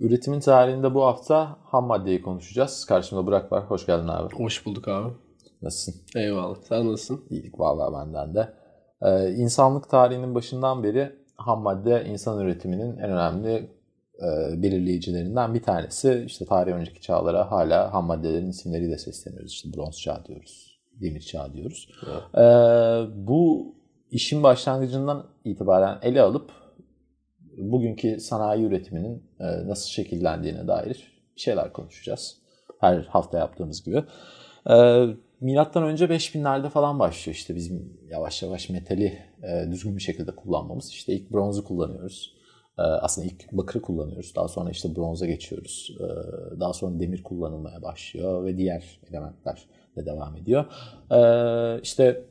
Üretimin tarihinde bu hafta ham maddeyi konuşacağız. Karşımda Burak var. Hoş geldin abi. Hoş bulduk abi. Nasılsın? Eyvallah. Sen nasılsın? İyilik vallahi benden de. Ee, insanlık tarihinin başından beri ham madde insan üretiminin en önemli e, belirleyicilerinden bir tanesi. İşte tarih önceki çağlara hala ham maddelerin isimleriyle sesleniyoruz. İşte bronz çağı diyoruz, demir çağı diyoruz. Evet. Ee, bu işin başlangıcından itibaren ele alıp bugünkü sanayi üretiminin e, nasıl şekillendiğine dair şeyler konuşacağız. Her hafta yaptığımız gibi. E, milattan önce 5000'lerde falan başlıyor işte bizim yavaş yavaş metali e, düzgün bir şekilde kullanmamız. İşte ilk bronzu kullanıyoruz. Aslında ilk bakırı kullanıyoruz. Daha sonra işte bronza geçiyoruz. Daha sonra demir kullanılmaya başlıyor ve diğer elementler de devam ediyor. İşte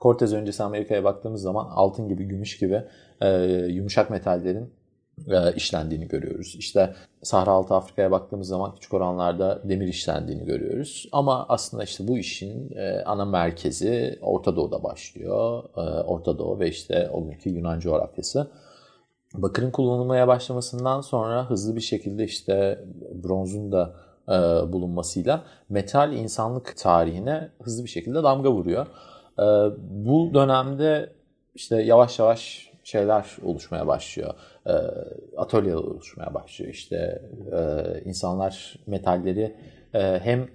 Cortez öncesi Amerika'ya baktığımız zaman altın gibi, gümüş gibi e, yumuşak metallerin e, işlendiğini görüyoruz. İşte Sahra Altı Afrika'ya baktığımız zaman küçük oranlarda demir işlendiğini görüyoruz. Ama aslında işte bu işin e, ana merkezi Orta Doğu'da başlıyor. E, Orta Doğu ve işte o günkü Yunan coğrafyası. Bakırın kullanılmaya başlamasından sonra hızlı bir şekilde işte bronzun da e, bulunmasıyla metal insanlık tarihine hızlı bir şekilde damga vuruyor. E, bu dönemde işte yavaş yavaş şeyler oluşmaya başlıyor. E, atölyeler oluşmaya başlıyor. İşte e, insanlar metalleri e, hem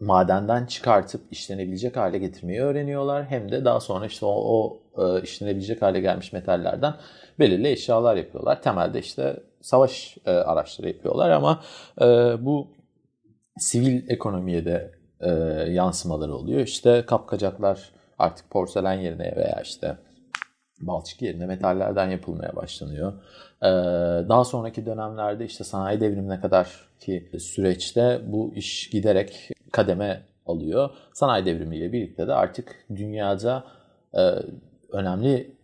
madenden çıkartıp işlenebilecek hale getirmeyi öğreniyorlar. Hem de daha sonra işte o, o e, işlenebilecek hale gelmiş metallerden belirli eşyalar yapıyorlar. Temelde işte savaş e, araçları yapıyorlar ama e, bu sivil ekonomiye de e, yansımaları oluyor. İşte kapkacaklar artık porselen yerine veya işte balçık yerine metallerden yapılmaya başlanıyor. Ee, daha sonraki dönemlerde işte sanayi devrimine kadar ki süreçte bu iş giderek kademe alıyor. Sanayi devrimiyle birlikte de artık dünyada e, önemli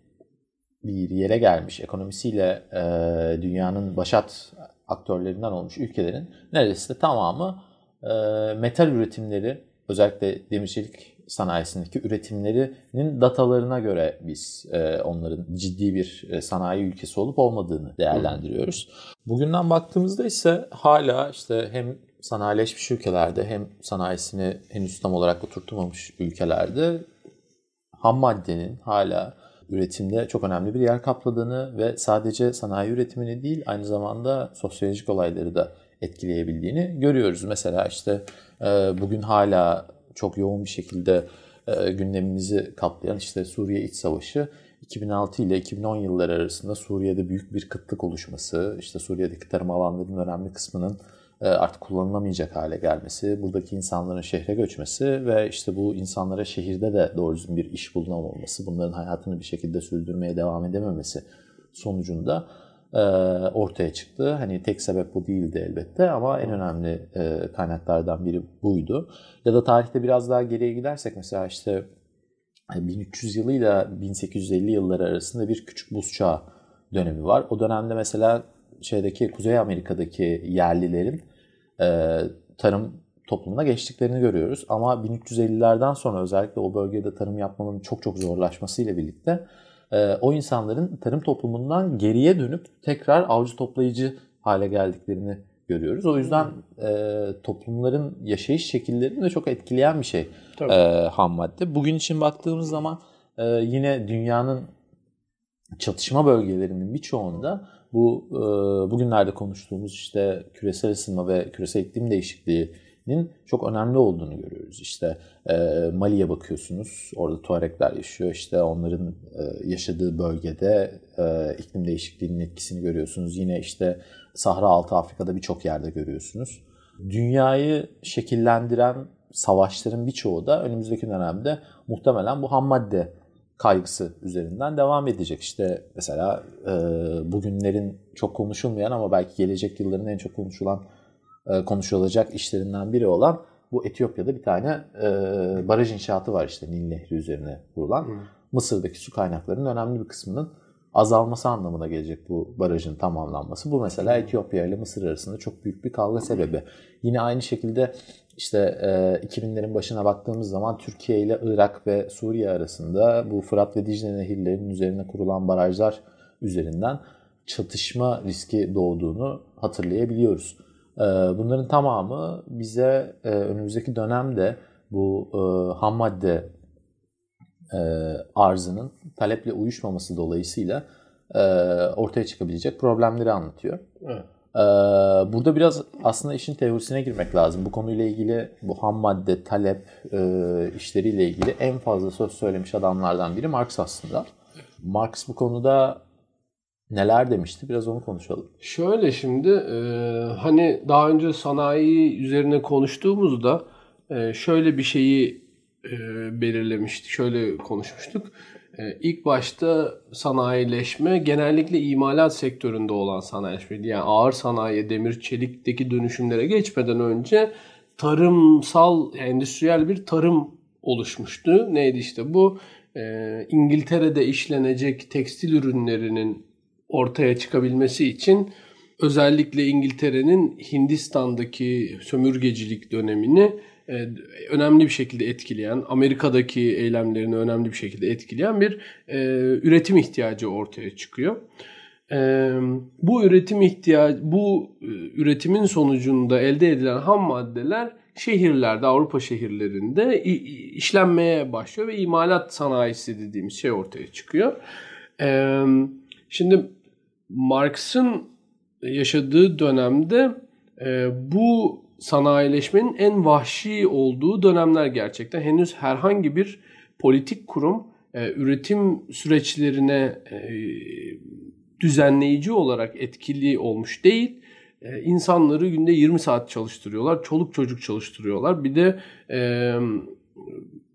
bir yere gelmiş ekonomisiyle e, dünyanın başat aktörlerinden olmuş ülkelerin neredeyse tamamı e, metal üretimleri özellikle demirçelik sanayisindeki üretimlerinin datalarına göre biz e, onların ciddi bir e, sanayi ülkesi olup olmadığını değerlendiriyoruz. Bugünden baktığımızda ise hala işte hem sanayileşmiş ülkelerde hem sanayisini henüz tam olarak oturtmamış ülkelerde ham maddenin hala üretimde çok önemli bir yer kapladığını ve sadece sanayi üretimini değil aynı zamanda sosyolojik olayları da etkileyebildiğini görüyoruz. Mesela işte bugün hala çok yoğun bir şekilde gündemimizi kaplayan işte Suriye İç Savaşı 2006 ile 2010 yılları arasında Suriye'de büyük bir kıtlık oluşması, işte Suriye'deki tarım alanlarının önemli kısmının artık kullanılamayacak hale gelmesi, buradaki insanların şehre göçmesi ve işte bu insanlara şehirde de doğru düzgün bir iş bulunamaması, bunların hayatını bir şekilde sürdürmeye devam edememesi sonucunda ortaya çıktı. Hani tek sebep bu değildi elbette ama en önemli kaynaklardan biri buydu. Ya da tarihte biraz daha geriye gidersek mesela işte 1300 yılıyla 1850 yılları arasında bir küçük buz çağı dönemi var. O dönemde mesela şeydeki Kuzey Amerika'daki yerlilerin tarım toplumuna geçtiklerini görüyoruz. Ama 1350'lerden sonra özellikle o bölgede tarım yapmanın çok çok zorlaşmasıyla birlikte o insanların tarım toplumundan geriye dönüp tekrar avcı toplayıcı hale geldiklerini görüyoruz. O yüzden e, toplumların yaşayış şekillerini de çok etkileyen bir şey e, ham madde. Bugün için baktığımız zaman e, yine dünyanın çatışma bölgelerinin birçoğunda bu e, bugünlerde konuştuğumuz işte küresel ısınma ve küresel iklim değişikliğinin çok önemli olduğunu görüyoruz. İşte e, Mali'ye bakıyorsunuz, orada Tuaregler yaşıyor. İşte onların e, yaşadığı bölgede e, iklim değişikliğinin etkisini görüyorsunuz. Yine işte Sahra Altı Afrika'da birçok yerde görüyorsunuz. Dünyayı şekillendiren savaşların birçoğu da önümüzdeki dönemde muhtemelen bu ham madde kaygısı üzerinden devam edecek. İşte mesela e, bugünlerin çok konuşulmayan ama belki gelecek yılların en çok konuşulan konuşulacak işlerinden biri olan bu Etiyopya'da bir tane e, baraj inşaatı var işte Nil Nehri üzerine kurulan. Mısır'daki su kaynaklarının önemli bir kısmının azalması anlamına gelecek bu barajın tamamlanması. Bu mesela Etiyopya ile Mısır arasında çok büyük bir kavga sebebi. Yine aynı şekilde işte e, 2000'lerin başına baktığımız zaman Türkiye ile Irak ve Suriye arasında bu Fırat ve Dicle nehirlerinin üzerine kurulan barajlar üzerinden çatışma riski doğduğunu hatırlayabiliyoruz. Ee, bunların tamamı bize e, önümüzdeki dönemde bu e, ham madde e, arzının taleple uyuşmaması dolayısıyla ortaya çıkabilecek problemleri anlatıyor. Evet. Burada biraz aslında işin teorisine girmek lazım. Bu konuyla ilgili bu ham madde, talep işleriyle ilgili en fazla söz söylemiş adamlardan biri Marx aslında. Marx bu konuda neler demişti? Biraz onu konuşalım. Şöyle şimdi e, hani daha önce sanayi üzerine konuştuğumuzda e, şöyle bir şeyi e, belirlemiştik. Şöyle konuşmuştuk. E, ilk başta sanayileşme genellikle imalat sektöründe olan sanayileşmeydi. Yani ağır sanayi, demir, çelikteki dönüşümlere geçmeden önce tarımsal, endüstriyel bir tarım oluşmuştu. Neydi işte bu? E, İngiltere'de işlenecek tekstil ürünlerinin ortaya çıkabilmesi için özellikle İngiltere'nin Hindistan'daki sömürgecilik dönemini e, önemli bir şekilde etkileyen, Amerika'daki eylemlerini önemli bir şekilde etkileyen bir e, üretim ihtiyacı ortaya çıkıyor. E, bu üretim ihtiyacı, bu e, üretimin sonucunda elde edilen ham maddeler şehirlerde, Avrupa şehirlerinde işlenmeye başlıyor ve imalat sanayisi dediğimiz şey ortaya çıkıyor. E, şimdi Marx'ın yaşadığı dönemde e, bu sanayileşmenin en vahşi olduğu dönemler gerçekten. Henüz herhangi bir politik kurum e, üretim süreçlerine e, düzenleyici olarak etkili olmuş değil. E, insanları günde 20 saat çalıştırıyorlar. Çoluk çocuk çalıştırıyorlar. Bir de e,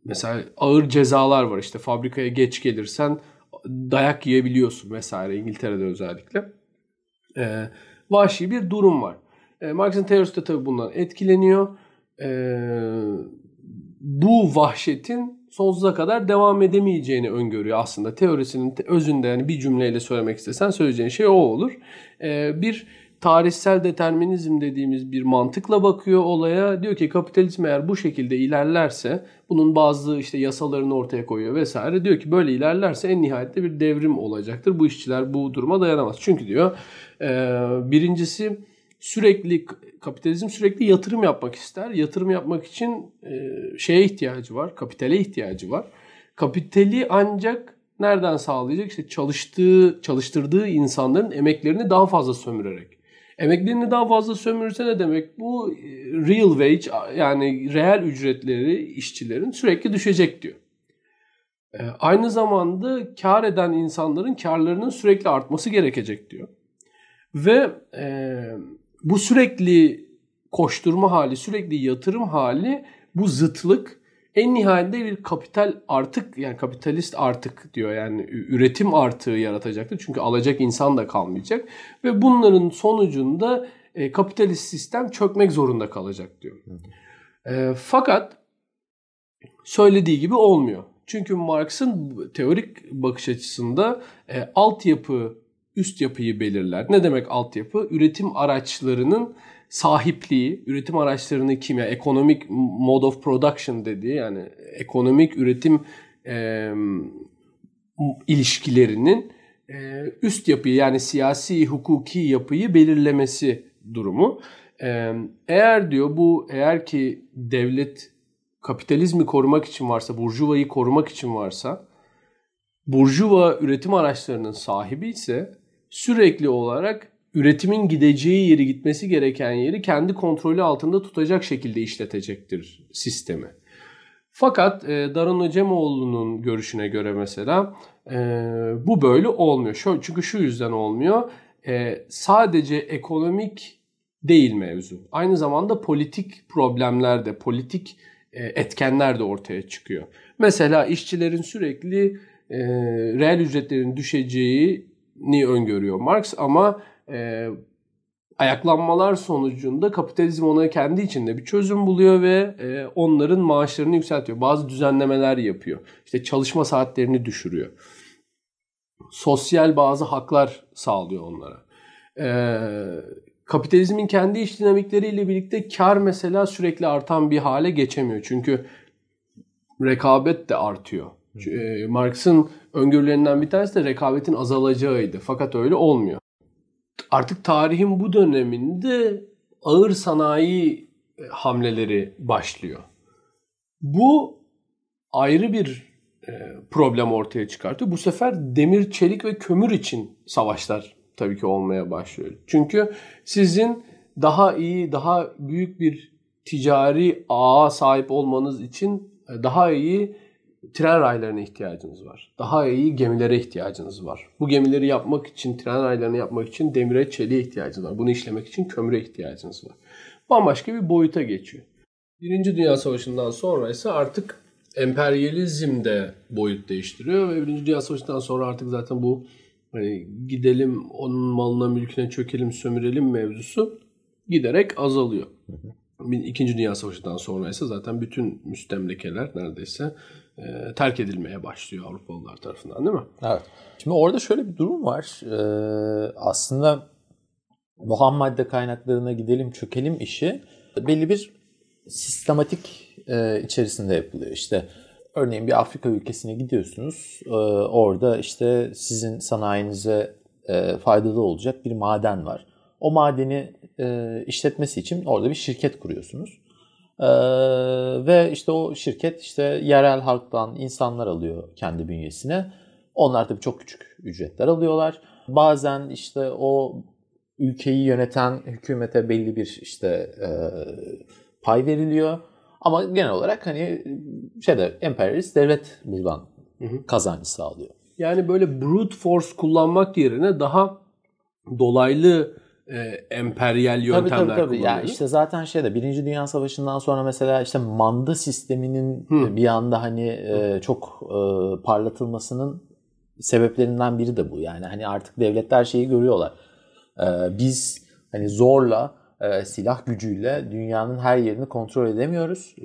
mesela ağır cezalar var. İşte fabrikaya geç gelirsen dayak yiyebiliyorsun vesaire İngiltere'de özellikle. E, vahşi bir durum var. E, Marx'ın teorisi de tabii bundan etkileniyor. E, bu vahşetin sonsuza kadar devam edemeyeceğini öngörüyor aslında. Teorisinin özünde yani bir cümleyle söylemek istesen söyleyeceğin şey o olur. E, bir tarihsel determinizm dediğimiz bir mantıkla bakıyor olaya. Diyor ki kapitalizm eğer bu şekilde ilerlerse bunun bazı işte yasalarını ortaya koyuyor vesaire. Diyor ki böyle ilerlerse en nihayette bir devrim olacaktır. Bu işçiler bu duruma dayanamaz. Çünkü diyor e, birincisi sürekli kapitalizm sürekli yatırım yapmak ister. Yatırım yapmak için e, şeye ihtiyacı var, kapitale ihtiyacı var. Kapitali ancak nereden sağlayacak? İşte çalıştığı, çalıştırdığı insanların emeklerini daha fazla sömürerek. Emeklerini daha fazla sömürürse ne demek? Bu e, real wage yani reel ücretleri işçilerin sürekli düşecek diyor. E, aynı zamanda kar eden insanların karlarının sürekli artması gerekecek diyor. Ve e, bu sürekli koşturma hali, sürekli yatırım hali, bu zıtlık en nihayetinde bir kapital artık yani kapitalist artık diyor yani üretim artığı yaratacaktır. Çünkü alacak insan da kalmayacak ve bunların sonucunda e, kapitalist sistem çökmek zorunda kalacak diyor. E, fakat söylediği gibi olmuyor. Çünkü Marx'ın teorik bakış açısında e, altyapı üst yapıyı belirler. Ne demek altyapı? Üretim araçlarının sahipliği, üretim araçlarını kimya, economic mode of production dediği yani ekonomik üretim e, ilişkilerinin e, üst yapıyı yani siyasi hukuki yapıyı belirlemesi durumu. E, eğer diyor bu eğer ki devlet kapitalizmi korumak için varsa, burjuvayı korumak için varsa, burjuva üretim araçlarının sahibi ise sürekli olarak üretimin gideceği yeri gitmesi gereken yeri kendi kontrolü altında tutacak şekilde işletecektir sistemi. Fakat e, Daron Cemoğlu'nun görüşüne göre mesela e, bu böyle olmuyor. Şu, çünkü şu yüzden olmuyor. E, sadece ekonomik değil mevzu. Aynı zamanda politik problemler de, politik e, etkenler de ortaya çıkıyor. Mesela işçilerin sürekli e, reel ücretlerin düşeceğini öngörüyor Marx ama e, ayaklanmalar sonucunda kapitalizm ona kendi içinde bir çözüm buluyor ve e, onların maaşlarını yükseltiyor. Bazı düzenlemeler yapıyor. İşte çalışma saatlerini düşürüyor. Sosyal bazı haklar sağlıyor onlara. E, kapitalizmin kendi iş dinamikleriyle birlikte kar mesela sürekli artan bir hale geçemiyor. Çünkü rekabet de artıyor. E, Marx'ın öngörülerinden bir tanesi de rekabetin azalacağıydı. Fakat öyle olmuyor. Artık tarihin bu döneminde ağır sanayi e, hamleleri başlıyor. Bu ayrı bir e, problem ortaya çıkartıyor. Bu sefer demir, çelik ve kömür için savaşlar tabii ki olmaya başlıyor. Çünkü sizin daha iyi, daha büyük bir ticari ağa sahip olmanız için e, daha iyi tren raylarına ihtiyacınız var. Daha iyi gemilere ihtiyacınız var. Bu gemileri yapmak için, tren raylarını yapmak için demire, çeliğe ihtiyacınız var. Bunu işlemek için kömüre ihtiyacınız var. Bambaşka bir boyuta geçiyor. Birinci Dünya Savaşı'ndan sonra ise artık emperyalizm de boyut değiştiriyor ve Birinci Dünya Savaşı'ndan sonra artık zaten bu hani gidelim onun malına mülküne çökelim sömürelim mevzusu giderek azalıyor. İkinci Dünya Savaşı'ndan sonra ise zaten bütün müstemlekeler neredeyse e, terk edilmeye başlıyor Avrupalılar tarafından değil mi? Evet. Şimdi orada şöyle bir durum var. Ee, aslında ham madde kaynaklarına gidelim çökelim işi belli bir sistematik e, içerisinde yapılıyor. İşte örneğin bir Afrika ülkesine gidiyorsunuz. E, orada işte sizin sanayinize e, faydalı olacak bir maden var. O madeni e, işletmesi için orada bir şirket kuruyorsunuz. Ee, ve işte o şirket işte yerel halktan insanlar alıyor kendi bünyesine. Onlar tabii çok küçük ücretler alıyorlar. Bazen işte o ülkeyi yöneten hükümete belli bir işte e, pay veriliyor. Ama genel olarak hani şeyde emperyalist devlet buradan kazancı sağlıyor. Yani böyle brute force kullanmak yerine daha dolaylı e, emperyal yöntemler tabii, tabii, tabii. kullanıyor. Yani işte zaten şeyde Birinci Dünya Savaşı'ndan sonra mesela işte manda sisteminin Hı. bir anda hani e, çok e, parlatılmasının sebeplerinden biri de bu. Yani hani artık devletler şeyi görüyorlar. E, biz hani zorla e, silah gücüyle dünyanın her yerini kontrol edemiyoruz.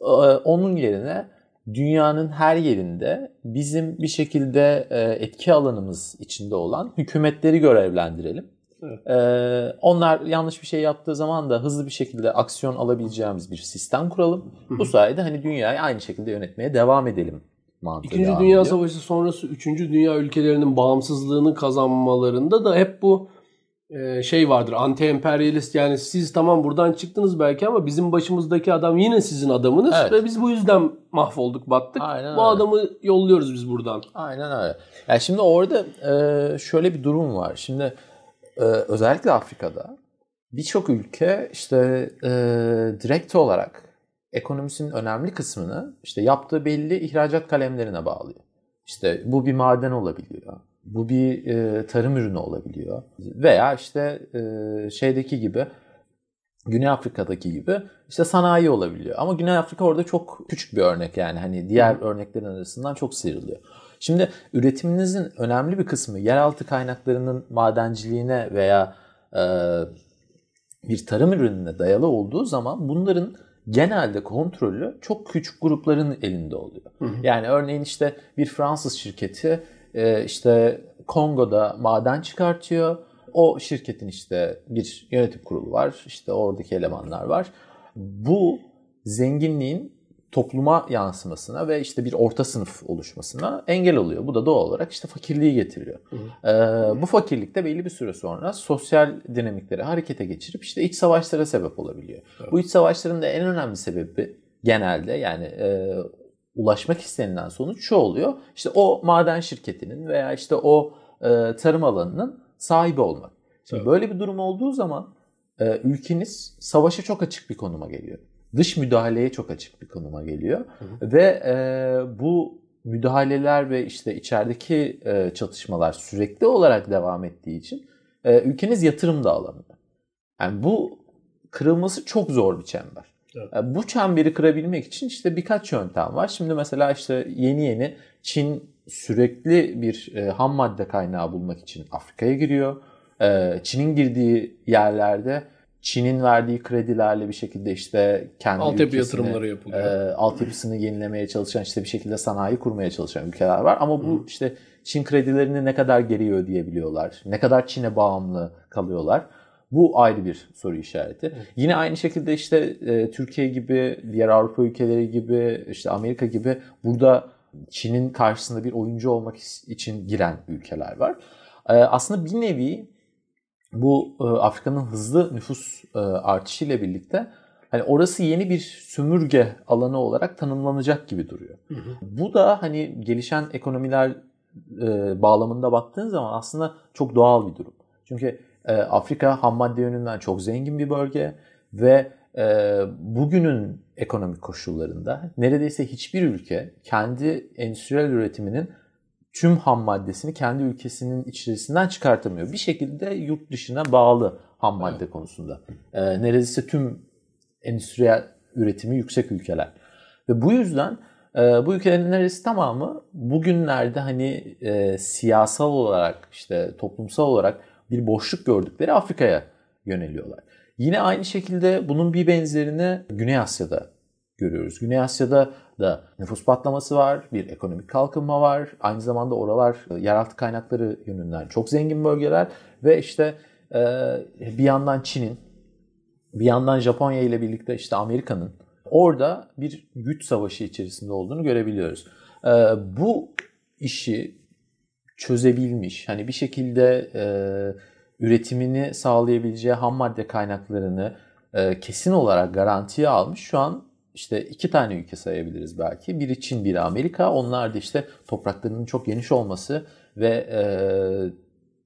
E, onun yerine dünyanın her yerinde bizim bir şekilde e, etki alanımız içinde olan hükümetleri görevlendirelim Evet. Ee, onlar yanlış bir şey yaptığı zaman da hızlı bir şekilde aksiyon alabileceğimiz bir sistem kuralım. Bu sayede hani dünyayı aynı şekilde yönetmeye devam edelim. İkinci Dünya ediyor. Savaşı sonrası üçüncü dünya ülkelerinin bağımsızlığını kazanmalarında da hep bu e, şey vardır anti emperyalist yani siz tamam buradan çıktınız belki ama bizim başımızdaki adam yine sizin adamınız evet. ve biz bu yüzden mahvolduk battık. Aynen bu öyle. adamı yolluyoruz biz buradan. Aynen öyle. Yani şimdi orada e, şöyle bir durum var. Şimdi e, özellikle Afrika'da birçok ülke işte e, direkt olarak ekonomisinin önemli kısmını işte yaptığı belli ihracat kalemlerine bağlıyor. İşte bu bir maden olabiliyor. Bu bir e, tarım ürünü olabiliyor. Veya işte e, şeydeki gibi Güney Afrika'daki gibi işte sanayi olabiliyor. Ama Güney Afrika orada çok küçük bir örnek yani hani diğer örneklerin arasından çok sıyrılıyor. Şimdi üretiminizin önemli bir kısmı yeraltı kaynaklarının madenciliğine veya e, bir tarım ürününe dayalı olduğu zaman bunların genelde kontrolü çok küçük grupların elinde oluyor. Hı hı. Yani örneğin işte bir Fransız şirketi e, işte Kongo'da maden çıkartıyor. O şirketin işte bir yönetim kurulu var. İşte oradaki elemanlar var. Bu zenginliğin topluma yansımasına ve işte bir orta sınıf oluşmasına engel oluyor. Bu da doğal olarak işte fakirliği getiriyor. Ee, bu fakirlikte belli bir süre sonra sosyal dinamikleri harekete geçirip işte iç savaşlara sebep olabiliyor. Evet. Bu iç savaşların da en önemli sebebi genelde yani e, ulaşmak istenilen sonuç şu oluyor. İşte o maden şirketinin veya işte o e, tarım alanının sahibi olmak. Şimdi evet. böyle bir durum olduğu zaman e, ülkeniz savaşa çok açık bir konuma geliyor dış müdahaleye çok açık bir konuma geliyor. Hı hı. Ve e, bu müdahaleler ve işte içerideki e, çatışmalar sürekli olarak devam ettiği için e, ülkeniz yatırım da alamıyor. Yani bu kırılması çok zor bir çember. Evet. E, bu çemberi kırabilmek için işte birkaç yöntem var. Şimdi mesela işte yeni yeni Çin sürekli bir e, ham madde kaynağı bulmak için Afrika'ya giriyor. E, Çin'in girdiği yerlerde Çin'in verdiği kredilerle bir şekilde işte kendi altyapı yatırımları yapılıyor. E, altyapısını yenilemeye çalışan işte bir şekilde sanayi kurmaya çalışan ülkeler var. Ama bu Hı. işte Çin kredilerini ne kadar geri ödeyebiliyorlar? Ne kadar Çin'e bağımlı kalıyorlar? Bu ayrı bir soru işareti. Hı. Yine aynı şekilde işte e, Türkiye gibi, diğer Avrupa ülkeleri gibi, işte Amerika gibi burada Çin'in karşısında bir oyuncu olmak için giren ülkeler var. E, aslında bir nevi bu e, Afrika'nın hızlı nüfus e, artışıyla birlikte hani orası yeni bir sömürge alanı olarak tanımlanacak gibi duruyor. Hı hı. Bu da hani gelişen ekonomiler e, bağlamında baktığın zaman aslında çok doğal bir durum. Çünkü e, Afrika ham madde yönünden çok zengin bir bölge ve e, bugünün ekonomik koşullarında neredeyse hiçbir ülke kendi endüstriyel üretiminin tüm ham maddesini kendi ülkesinin içerisinden çıkartamıyor. Bir şekilde yurt dışına bağlı ham madde evet. konusunda. E, neredeyse tüm endüstriyel üretimi yüksek ülkeler. Ve bu yüzden e, bu ülkelerin neredeyse tamamı bugünlerde hani e, siyasal olarak işte toplumsal olarak bir boşluk gördükleri Afrika'ya yöneliyorlar. Yine aynı şekilde bunun bir benzerini Güney Asya'da görüyoruz. Güney Asya'da da nüfus patlaması var, bir ekonomik kalkınma var. Aynı zamanda oralar yeraltı kaynakları yönünden çok zengin bölgeler ve işte e, bir yandan Çin'in, bir yandan Japonya ile birlikte işte Amerika'nın orada bir güç savaşı içerisinde olduğunu görebiliyoruz. E, bu işi çözebilmiş, hani bir şekilde e, üretimini sağlayabileceği ham madde kaynaklarını kesin olarak garantiye almış. Şu an işte iki tane ülke sayabiliriz belki. Biri Çin, biri Amerika. Onlar da işte topraklarının çok geniş olması ve e,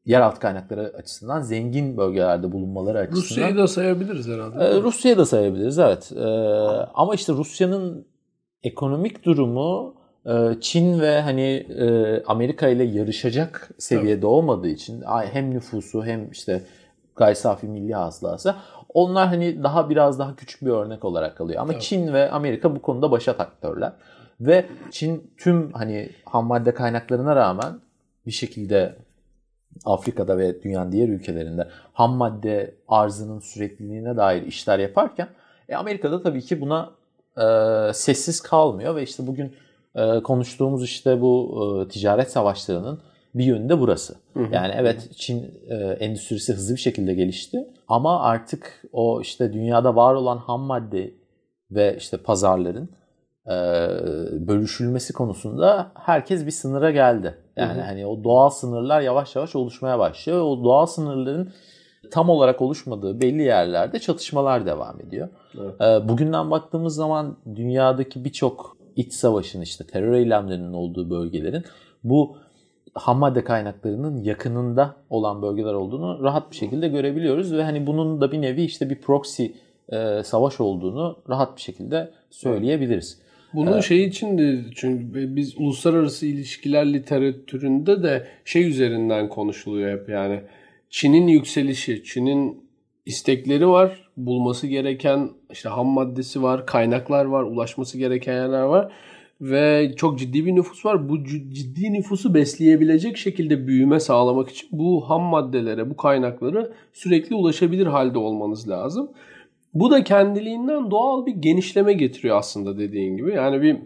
yeraltı kaynakları açısından zengin bölgelerde bulunmaları açısından. Rusya'yı da sayabiliriz herhalde. E, Rusya'yı da sayabiliriz evet. E, ama işte Rusya'nın ekonomik durumu e, Çin ve hani e, Amerika ile yarışacak seviyede Tabii. olmadığı için hem nüfusu hem işte gayri safi milli hasılası onlar hani daha biraz daha küçük bir örnek olarak kalıyor. Ama evet. Çin ve Amerika bu konuda başat aktörler. Ve Çin tüm hani ham madde kaynaklarına rağmen bir şekilde Afrika'da ve dünyanın diğer ülkelerinde ham madde arzının sürekliliğine dair işler yaparken e, Amerika'da tabii ki buna e, sessiz kalmıyor ve işte bugün e, konuştuğumuz işte bu e, ticaret savaşlarının bir yönü de burası. Hı hı. Yani evet Çin e, endüstrisi hızlı bir şekilde gelişti ama artık o işte dünyada var olan ham madde ve işte pazarların e, bölüşülmesi konusunda herkes bir sınıra geldi. Yani hı hı. hani o doğal sınırlar yavaş yavaş oluşmaya başlıyor. O doğal sınırların tam olarak oluşmadığı belli yerlerde çatışmalar devam ediyor. Evet. E, bugünden baktığımız zaman dünyadaki birçok iç savaşın işte terör eylemlerinin olduğu bölgelerin bu ham madde kaynaklarının yakınında olan bölgeler olduğunu rahat bir şekilde görebiliyoruz ve hani bunun da bir nevi işte bir proxy e, savaş olduğunu rahat bir şekilde söyleyebiliriz. Bunun ee, şey için de çünkü biz uluslararası ilişkiler literatüründe de şey üzerinden konuşuluyor hep yani Çin'in yükselişi, Çin'in istekleri var, bulması gereken işte ham maddesi var, kaynaklar var, ulaşması gereken yerler var ve çok ciddi bir nüfus var. Bu ciddi nüfusu besleyebilecek şekilde büyüme sağlamak için bu ham maddelere, bu kaynaklara sürekli ulaşabilir halde olmanız lazım. Bu da kendiliğinden doğal bir genişleme getiriyor aslında dediğin gibi. Yani bir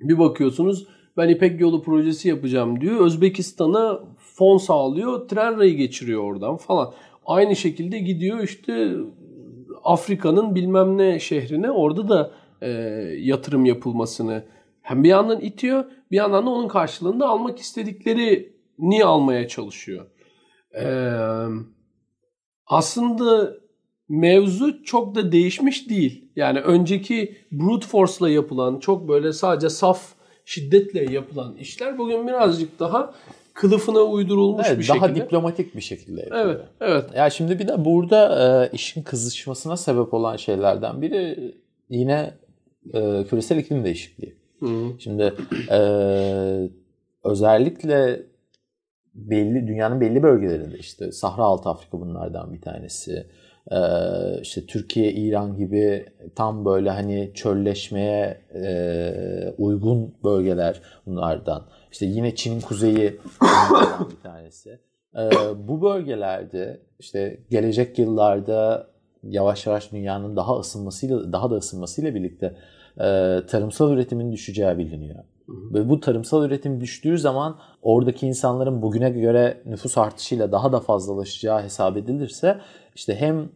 bir bakıyorsunuz ben İpek Yolu projesi yapacağım diyor. Özbekistan'a fon sağlıyor. Tren rayı geçiriyor oradan falan. Aynı şekilde gidiyor işte Afrika'nın bilmem ne şehrine orada da e, yatırım yapılmasını hem bir yandan itiyor bir yandan da onun karşılığında almak istedikleri istediklerini almaya çalışıyor. Ee, aslında mevzu çok da değişmiş değil. Yani önceki brute force'la yapılan çok böyle sadece saf şiddetle yapılan işler bugün birazcık daha kılıfına uydurulmuş evet, bir daha şekilde. Daha diplomatik bir şekilde yapılıyor. Evet, evet. Ya şimdi bir de burada e, işin kızışmasına sebep olan şeylerden biri yine e, küresel iklim değişikliği. Hı. Şimdi e, özellikle belli dünyanın belli bölgelerinde işte Sahra Altı Afrika bunlardan bir tanesi. Ee, işte Türkiye, İran gibi tam böyle hani çölleşmeye e, uygun bölgeler bunlardan. İşte yine Çin'in kuzeyi bunlardan bir tanesi. Ee, bu bölgelerde işte gelecek yıllarda yavaş yavaş dünyanın daha ısınmasıyla daha da ısınmasıyla birlikte e, tarımsal üretimin düşeceği biliniyor. Ve bu tarımsal üretim düştüğü zaman oradaki insanların bugüne göre nüfus artışıyla daha da fazlalaşacağı hesap edilirse işte hem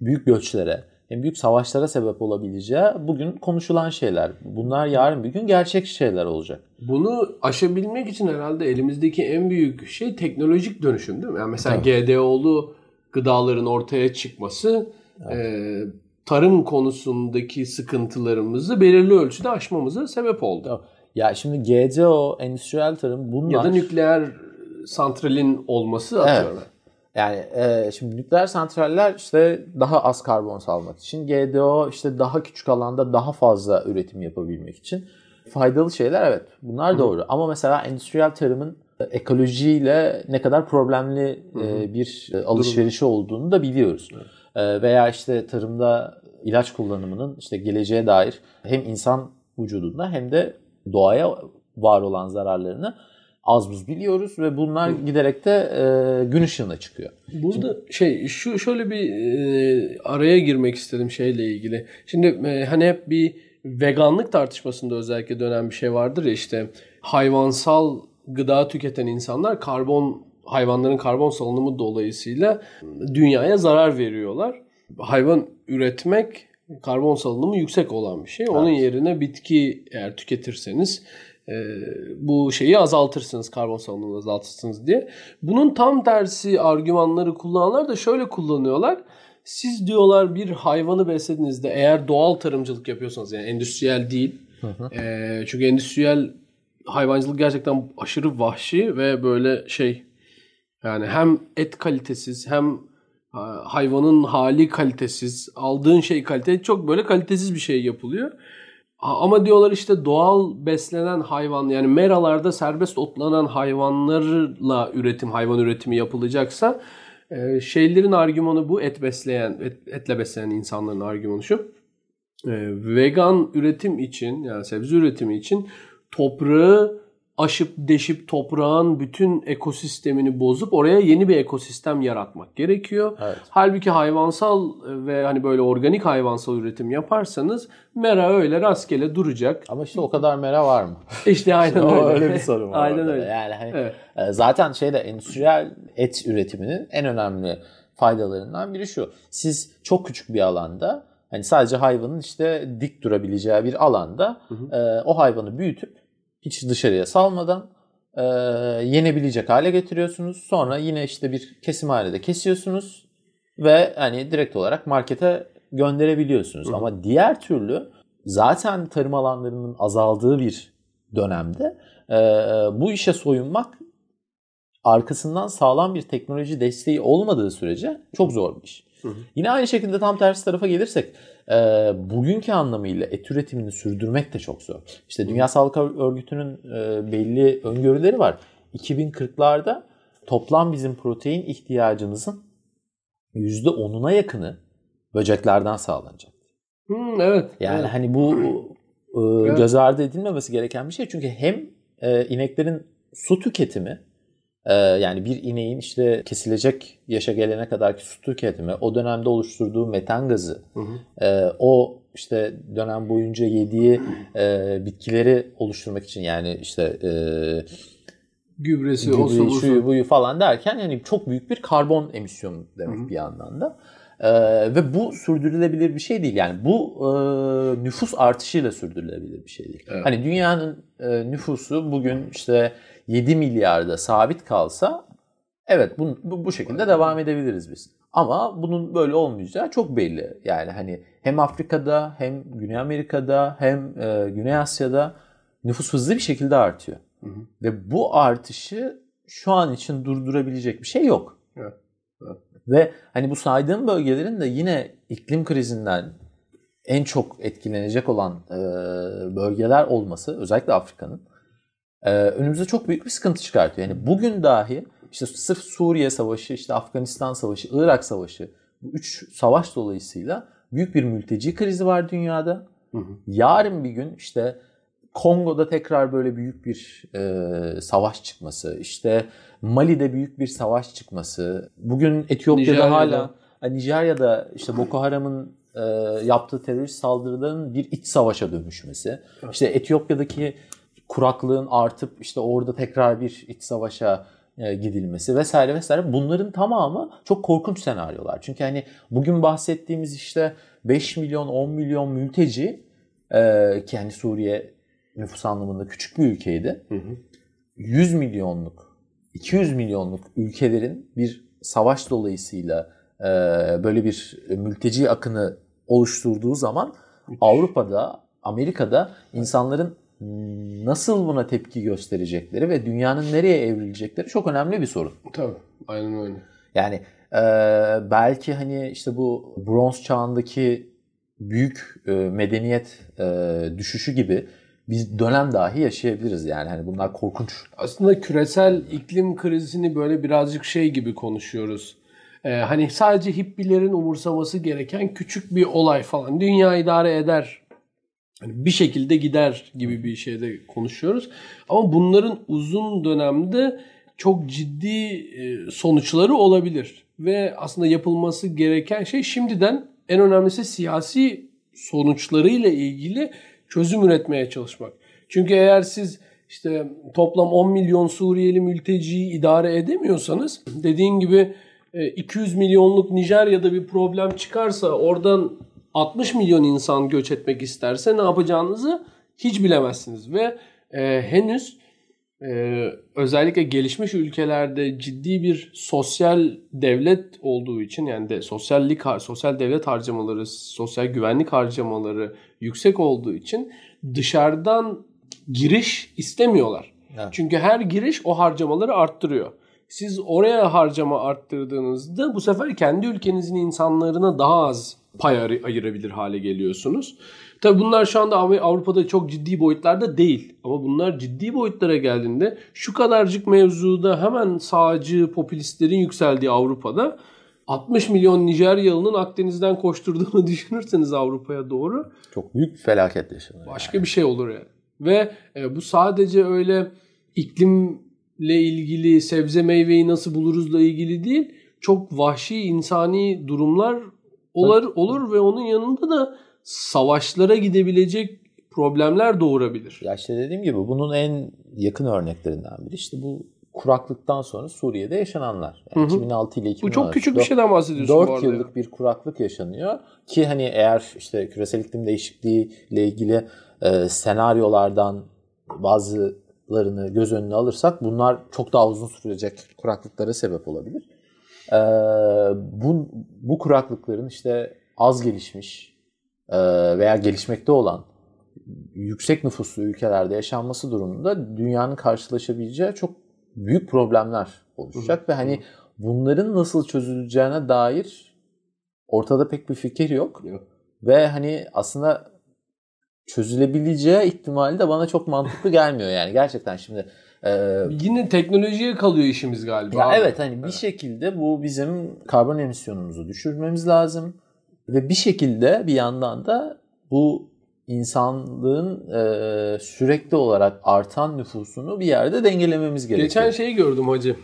büyük göçlere hem büyük savaşlara sebep olabileceği bugün konuşulan şeyler. Bunlar yarın bir gün gerçek şeyler olacak. Bunu aşabilmek için herhalde elimizdeki en büyük şey teknolojik dönüşüm değil mi? Yani mesela Tabii. GDO'lu gıdaların ortaya çıkması evet. e, tarım konusundaki sıkıntılarımızı belirli ölçüde aşmamıza sebep oldu. Ya şimdi GCO, endüstriyel tarım bunlar... Ya da nükleer santralin olması atıyorum. Evet. Yani e, şimdi nükleer santraller işte daha az karbon salmak için, GDO işte daha küçük alanda daha fazla üretim yapabilmek için faydalı şeyler evet. Bunlar Hı. doğru. Ama mesela endüstriyel tarımın ekolojiyle ne kadar problemli e, bir alışverişi olduğunu da biliyoruz. Evet. E, veya işte tarımda ilaç kullanımının işte geleceğe dair hem insan vücudunda hem de doğaya var olan zararlarını az buz biliyoruz ve bunlar giderek de e, gün ışığına çıkıyor. Burada Şimdi, şey şu şöyle bir e, araya girmek istedim şeyle ilgili. Şimdi e, hani hep bir veganlık tartışmasında özellikle dönen bir şey vardır ya işte hayvansal gıda tüketen insanlar karbon hayvanların karbon salınımı dolayısıyla dünyaya zarar veriyorlar. Hayvan üretmek karbon salınımı yüksek olan bir şey. Onun evet. yerine bitki eğer tüketirseniz e, bu şeyi azaltırsınız, karbon salınımını azaltırsınız diye. Bunun tam tersi argümanları kullananlar da şöyle kullanıyorlar. Siz diyorlar bir hayvanı beslediğinizde eğer doğal tarımcılık yapıyorsanız yani endüstriyel değil. Hı hı. E, çünkü endüstriyel hayvancılık gerçekten aşırı vahşi ve böyle şey yani hem et kalitesiz hem hayvanın hali kalitesiz, aldığın şey kaliteli çok böyle kalitesiz bir şey yapılıyor. Ama diyorlar işte doğal beslenen hayvan yani meralarda serbest otlanan hayvanlarla üretim, hayvan üretimi yapılacaksa e, şeylerin argümanı bu et besleyen, et, etle beslenen insanların argümanı şu. E, vegan üretim için yani sebze üretimi için toprağı aşıp deşip toprağın bütün ekosistemini bozup oraya yeni bir ekosistem yaratmak gerekiyor. Evet. Halbuki hayvansal ve hani böyle organik hayvansal üretim yaparsanız mera öyle rastgele duracak. Ama işte o kadar mera var mı? İşte aynen öyle. öyle bir sorun var. aynen öyle. Yani hani evet. E, zaten şeyde endüstriyel et üretiminin en önemli faydalarından biri şu. Siz çok küçük bir alanda hani sadece hayvanın işte dik durabileceği bir alanda hı hı. E, o hayvanı büyütüp hiç dışarıya salmadan e, yenebilecek hale getiriyorsunuz. Sonra yine işte bir kesim halinde kesiyorsunuz ve hani direkt olarak markete gönderebiliyorsunuz. Hı. Ama diğer türlü zaten tarım alanlarının azaldığı bir dönemde e, bu işe soyunmak arkasından sağlam bir teknoloji desteği olmadığı sürece çok zor bir iş. Hı hı. Yine aynı şekilde tam tersi tarafa gelirsek e, bugünkü anlamıyla et üretimini sürdürmek de çok zor. İşte Dünya Sağlık Örgütü'nün e, belli öngörüleri var. 2040'larda toplam bizim protein ihtiyacımızın %10'una yakını böceklerden sağlanacak. Hmm, evet. Yani evet. hani bu e, evet. göz ardı edilmemesi gereken bir şey. Çünkü hem e, ineklerin su tüketimi yani bir ineğin işte kesilecek yaşa gelene kadarki su tüketimi, o dönemde oluşturduğu metan gazı, hı hı. E, o işte dönem boyunca yediği e, bitkileri oluşturmak için yani işte e, gübresi, gübreyi, şuyu buyu falan derken yani çok büyük bir karbon emisyonu demek hı hı. bir yandan da. Ee, ve bu sürdürülebilir bir şey değil. Yani bu e, nüfus artışıyla sürdürülebilir bir şey değil. Evet. Hani dünyanın e, nüfusu bugün işte 7 milyarda sabit kalsa evet bu, bu, bu şekilde devam edebiliriz biz. Ama bunun böyle olmayacağı çok belli. Yani hani hem Afrika'da hem Güney Amerika'da hem e, Güney Asya'da nüfus hızlı bir şekilde artıyor. Hı hı. Ve bu artışı şu an için durdurabilecek bir şey yok. Evet. Ve hani bu saydığım bölgelerin de yine iklim krizinden en çok etkilenecek olan e, bölgeler olması özellikle Afrika'nın e, önümüze çok büyük bir sıkıntı çıkartıyor. Yani bugün dahi işte sırf Suriye Savaşı, işte Afganistan Savaşı, Irak Savaşı bu üç savaş dolayısıyla büyük bir mülteci krizi var dünyada. Hı hı. Yarın bir gün işte Kongo'da tekrar böyle büyük bir e, savaş çıkması, işte Mali'de büyük bir savaş çıkması, bugün Etiyopya'da Nijerya'da. hala Nijerya'da işte Boko Haram'ın e, yaptığı terörist saldırıların bir iç savaşa dönüşmesi, işte Etiyopya'daki kuraklığın artıp işte orada tekrar bir iç savaşa e, gidilmesi vesaire vesaire bunların tamamı çok korkunç senaryolar. Çünkü hani bugün bahsettiğimiz işte 5 milyon 10 milyon mülteci e, ki hani Suriye nüfus anlamında küçük bir ülkeydi. Hı hı. 100 milyonluk 200 milyonluk ülkelerin bir savaş dolayısıyla e, böyle bir mülteci akını oluşturduğu zaman Avrupa'da, Amerika'da insanların nasıl buna tepki gösterecekleri ve dünyanın nereye evrilecekleri çok önemli bir sorun. Tabii. Aynen öyle. Yani e, belki hani işte bu bronz çağındaki büyük e, medeniyet e, düşüşü gibi bir dönem dahi yaşayabiliriz yani. Hani bunlar korkunç. Aslında küresel iklim krizini böyle birazcık şey gibi konuşuyoruz. Ee, hani sadece hippilerin umursaması gereken küçük bir olay falan. Dünya idare eder. Hani bir şekilde gider gibi bir şeyde konuşuyoruz. Ama bunların uzun dönemde çok ciddi e, sonuçları olabilir. Ve aslında yapılması gereken şey şimdiden en önemlisi siyasi sonuçlarıyla ilgili çözüm üretmeye çalışmak. Çünkü eğer siz işte toplam 10 milyon Suriyeli mülteciyi idare edemiyorsanız dediğin gibi 200 e, milyonluk Nijerya'da bir problem çıkarsa oradan 60 milyon insan göç etmek isterse ne yapacağınızı hiç bilemezsiniz ve e, henüz e, özellikle gelişmiş ülkelerde ciddi bir sosyal devlet olduğu için yani de sosyallik sosyal devlet harcamaları, sosyal güvenlik harcamaları yüksek olduğu için dışarıdan giriş istemiyorlar. Evet. Çünkü her giriş o harcamaları arttırıyor. Siz oraya harcama arttırdığınızda bu sefer kendi ülkenizin insanlarına daha az pay ayırabilir hale geliyorsunuz. Tabi bunlar şu anda Avrupa'da çok ciddi boyutlarda değil. Ama bunlar ciddi boyutlara geldiğinde şu kadarcık mevzuda hemen sağcı popülistlerin yükseldiği Avrupa'da 60 milyon Nijeryalı'nın Akdeniz'den koşturduğunu düşünürseniz Avrupa'ya doğru çok büyük bir felaket yaşanır. Başka yani. bir şey olur yani. Ve e, bu sadece öyle iklimle ilgili sebze meyveyi nasıl buluruzla ilgili değil. Çok vahşi insani durumlar olur, olur ve onun yanında da savaşlara gidebilecek problemler doğurabilir. Ya işte dediğim gibi bunun en yakın örneklerinden biri işte bu kuraklıktan sonra Suriye'de yaşananlar. Yani hı hı. 2006 ile 2010 Bu çok küçük bir şeyden bahsediyorsun 4 yıllık ya. bir kuraklık yaşanıyor ki hani eğer işte küresel iklim değişikliği ile ilgili e, senaryolardan bazılarını göz önüne alırsak bunlar çok daha uzun sürecek kuraklıklara sebep olabilir. E, bu, bu kuraklıkların işte az gelişmiş veya gelişmekte olan yüksek nüfuslu ülkelerde yaşanması durumunda dünyanın karşılaşabileceği çok büyük problemler oluşacak hı ve hani bunların nasıl çözüleceğine dair ortada pek bir fikir yok. yok. Ve hani aslında çözülebileceği ihtimali de bana çok mantıklı gelmiyor yani gerçekten şimdi e, yine teknolojiye kalıyor işimiz galiba. Ya evet hani bir şekilde bu bizim karbon emisyonumuzu düşürmemiz lazım ve bir şekilde bir yandan da bu insanlığın e, sürekli olarak artan nüfusunu bir yerde dengelememiz gerekiyor. Geçen şeyi gördüm hacı.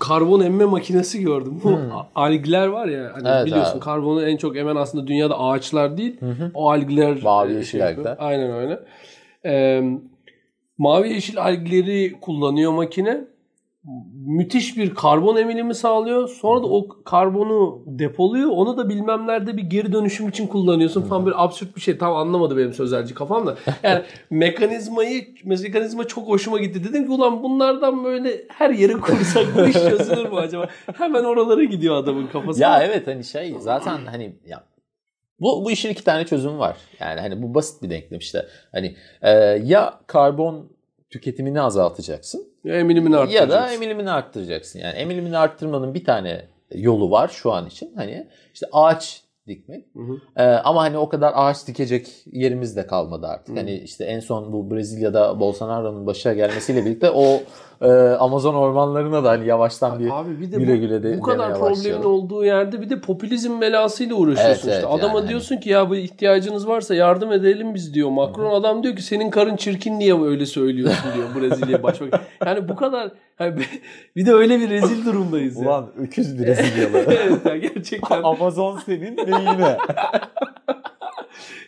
Karbon emme makinesi gördüm. Bu hmm. algler var ya hani evet, biliyorsun abi. karbonu en çok emen aslında dünyada ağaçlar değil. Hı hı. O algler mavi e, yeşil şey algler. Aynen öyle. Ee, mavi yeşil algleri kullanıyor makine müthiş bir karbon emilimi sağlıyor. Sonra da o karbonu depoluyor. Onu da bilmem nerede bir geri dönüşüm için kullanıyorsun falan bir absürt bir şey. Tam anlamadı benim sözelci kafam da. Yani mekanizmayı mekanizma çok hoşuma gitti. Dedim ki ulan bunlardan böyle her yere kursak bu iş çözülür mü acaba? Hemen oralara gidiyor adamın kafası. Ya evet hani şey zaten hani ya bu, bu işin iki tane çözümü var. Yani hani bu basit bir denklem işte. Hani e, ya karbon tüketimini azaltacaksın ya emilimini arttıracaksın. Ya da emilimini arttıracaksın. Yani emilimini arttırmanın bir tane yolu var şu an için. Hani işte ağaç dikmek. Hı hı. Ee, ama hani o kadar ağaç dikecek yerimiz de kalmadı artık. Hı. Hani işte en son bu Brezilya'da Bolsonaro'nun başa gelmesiyle birlikte o e, Amazon ormanlarına da hani yavaştan bir, Abi bir de güle güle de Bu kadar problemin olduğu yerde bir de popülizm belasıyla uğraşıyorsun evet, işte. Evet, Adama yani. diyorsun ki ya bu ihtiyacınız varsa yardım edelim biz diyor. Macron Hı. adam diyor ki senin karın çirkin niye öyle söylüyorsun diyor Brezilya başbakan. Yani bu kadar bir de öyle bir rezil durumdayız ya. Ulan öküz Brezilyalı. evet ya gerçekten. Amazon senin neyine?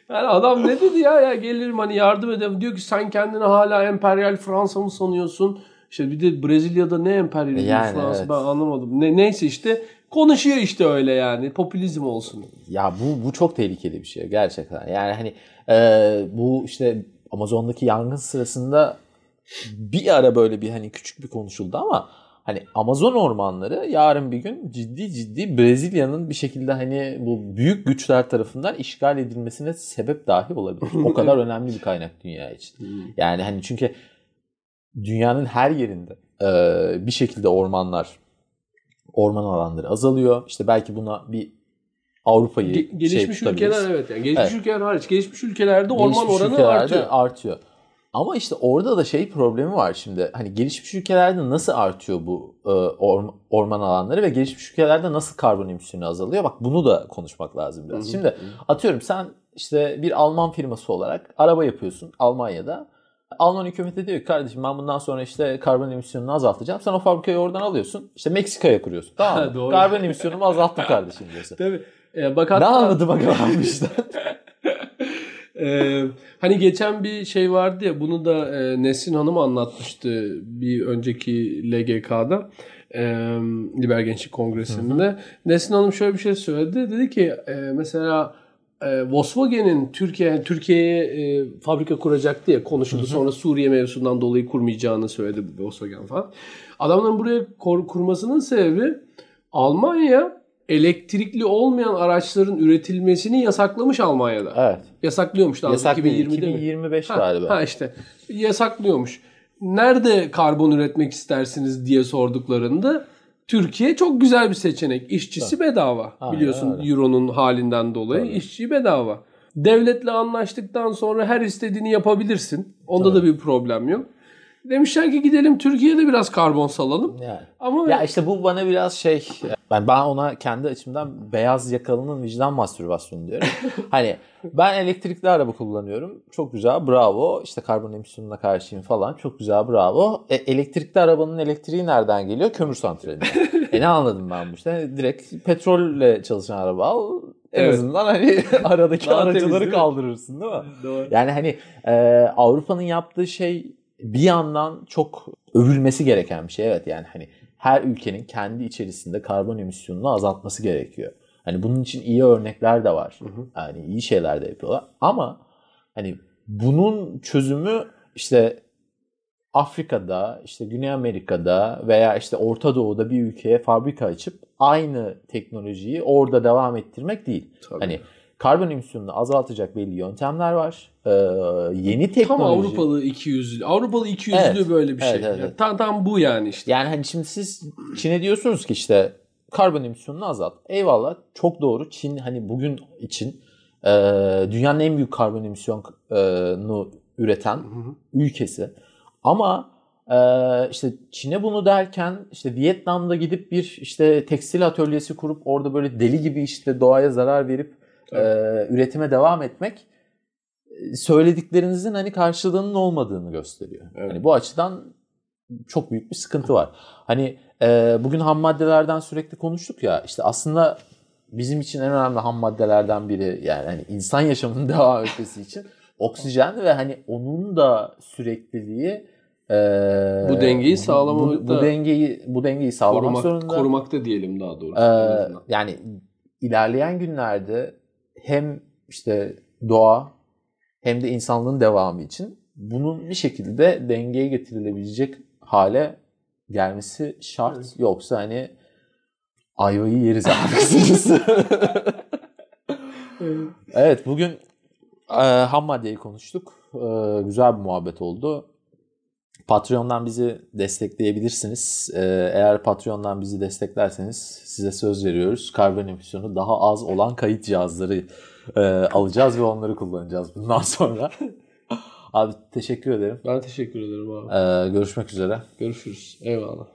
Yani adam ne dedi ya ya gelirim hani yardım edelim. Diyor ki sen kendini hala emperyal Fransa mı sanıyorsun? İşte bir de Brezilya'da ne emperyalizm yani, Fransa evet. ben anlamadım. Ne, neyse işte konuşuyor işte öyle yani popülizm olsun. Ya bu bu çok tehlikeli bir şey gerçekten. Yani hani e, bu işte Amazon'daki yangın sırasında bir ara böyle bir hani küçük bir konuşuldu ama hani Amazon ormanları yarın bir gün ciddi ciddi Brezilya'nın bir şekilde hani bu büyük güçler tarafından işgal edilmesine sebep dahi olabilir. O kadar önemli bir kaynak dünya için. Yani hani çünkü dünyanın her yerinde bir şekilde ormanlar, orman alanları azalıyor. İşte belki buna bir Avrupa'yı Ge- şey gelişmiş tutabiliriz. ülkeler evet yani gelişmiş Evet. ülkeler hariç gelişmiş ülkelerde orman Gelişmiş oranı ülkelerde artıyor. artıyor. Ama işte orada da şey problemi var şimdi. Hani gelişmiş ülkelerde nasıl artıyor bu e, orm- orman alanları ve gelişmiş ülkelerde nasıl karbon emisyonu azalıyor? Bak bunu da konuşmak lazım biraz. Hı hı. Şimdi atıyorum sen işte bir Alman firması olarak araba yapıyorsun Almanya'da. Alman hükümeti diyor ki kardeşim ben bundan sonra işte karbon emisyonunu azaltacağım. Sen o fabrikayı oradan alıyorsun. İşte Meksika'ya kuruyorsun. Tamam mı? Karbon emisyonumu azalttım kardeşim diyorsun. Tabii. Ee, bak ne hatta, anladı bakalım işte. Ee, hani geçen bir şey vardı ya bunu da e, Nesrin Hanım anlatmıştı bir önceki LGK'da e, Liber Gençlik Kongresi'nde. Nesrin Hanım şöyle bir şey söyledi. Dedi ki e, mesela e, Volkswagen'in Türkiye Türkiye'ye e, fabrika kuracaktı ya konuşuldu. Sonra Suriye mevzusundan dolayı kurmayacağını söyledi Volkswagen falan. Adamların buraya kor- kurmasının sebebi Almanya elektrikli olmayan araçların üretilmesini yasaklamış Almanya'da. Evet. Yasaklıyormuş daha Yasak 2020'de 2020 mi? 2025 Ha, galiba. ha işte yasaklıyormuş. Nerede karbon üretmek istersiniz diye sorduklarında Türkiye çok güzel bir seçenek. İşçisi bedava. Aynen Biliyorsun öyle. Euro'nun halinden dolayı Tabii. işçi bedava. Devletle anlaştıktan sonra her istediğini yapabilirsin. Onda Tabii. da bir problem yok. Demişler ki gidelim Türkiye'de biraz karbon salalım. Yani. Ama Ya işte bu bana biraz şey ben ben ona kendi açımdan beyaz yakalının vicdan mastürbasyonu diyorum. hani ben elektrikli araba kullanıyorum. Çok güzel bravo. İşte karbon emisyonuna karşıyım falan. Çok güzel bravo. E, elektrikli arabanın elektriği nereden geliyor? Kömür santralinden. e ne anladım ben bu işte? Direkt petrolle çalışan araba al. En Evet. azından hani aradaki Daha temiz, aracıları değil kaldırırsın değil mi? Doğru. Yani hani e, Avrupa'nın yaptığı şey bir yandan çok övülmesi gereken bir şey. Evet yani hani her ülkenin kendi içerisinde karbon emisyonunu azaltması gerekiyor. Hani bunun için iyi örnekler de var. Yani iyi şeyler de yapıyorlar. Ama hani bunun çözümü işte Afrika'da, işte Güney Amerika'da veya işte Orta Doğu'da bir ülkeye fabrika açıp aynı teknolojiyi orada devam ettirmek değil. Tabii. Hani karbon emisyonunu azaltacak belli yöntemler var. Ee, yeni Tam teknoloji. Avrupalı 200 Avrupalı 200'lü Evet. böyle bir Evet, şey. evet, evet. tam, tam bu yani işte. Yani hani şimdi siz Çin'e diyorsunuz ki işte karbon emisyonunu azalt. Eyvallah çok doğru. Çin hani bugün için e, dünyanın en büyük karbon emisyonunu üreten ülkesi. Ama e, işte Çin'e bunu derken işte Vietnam'da gidip bir işte tekstil atölyesi kurup orada böyle deli gibi işte doğaya zarar verip e, üretime devam etmek e, söylediklerinizin hani karşılığının olmadığını gösteriyor. Evet. Hani bu açıdan çok büyük bir sıkıntı var. Hani e, bugün ham maddelerden sürekli konuştuk ya işte aslında bizim için en önemli ham maddelerden biri yani hani insan yaşamının devam etmesi için oksijen ve hani onun da sürekliliği e, Bu dengeyi sağlamakta- bu, bu dengeyi bu dengeyi sağlamak Korumak, zorunda. korumakta diyelim daha doğrusu. Azından. yani ilerleyen günlerde hem işte doğa hem de insanlığın devamı için bunun bir şekilde dengeye getirilebilecek hale gelmesi şart. Yoksa hani ayvayı yeriz abi evet bugün e, ham maddeyi konuştuk. E, güzel bir muhabbet oldu. Patreon'dan bizi destekleyebilirsiniz. E, eğer Patreon'dan bizi desteklerseniz size söz veriyoruz. Karbon emisyonu daha az olan kayıt cihazları e, alacağız ve onları kullanacağız bundan sonra. Abi teşekkür ederim. Ben teşekkür ederim abi. E, görüşmek üzere. Görüşürüz. Eyvallah.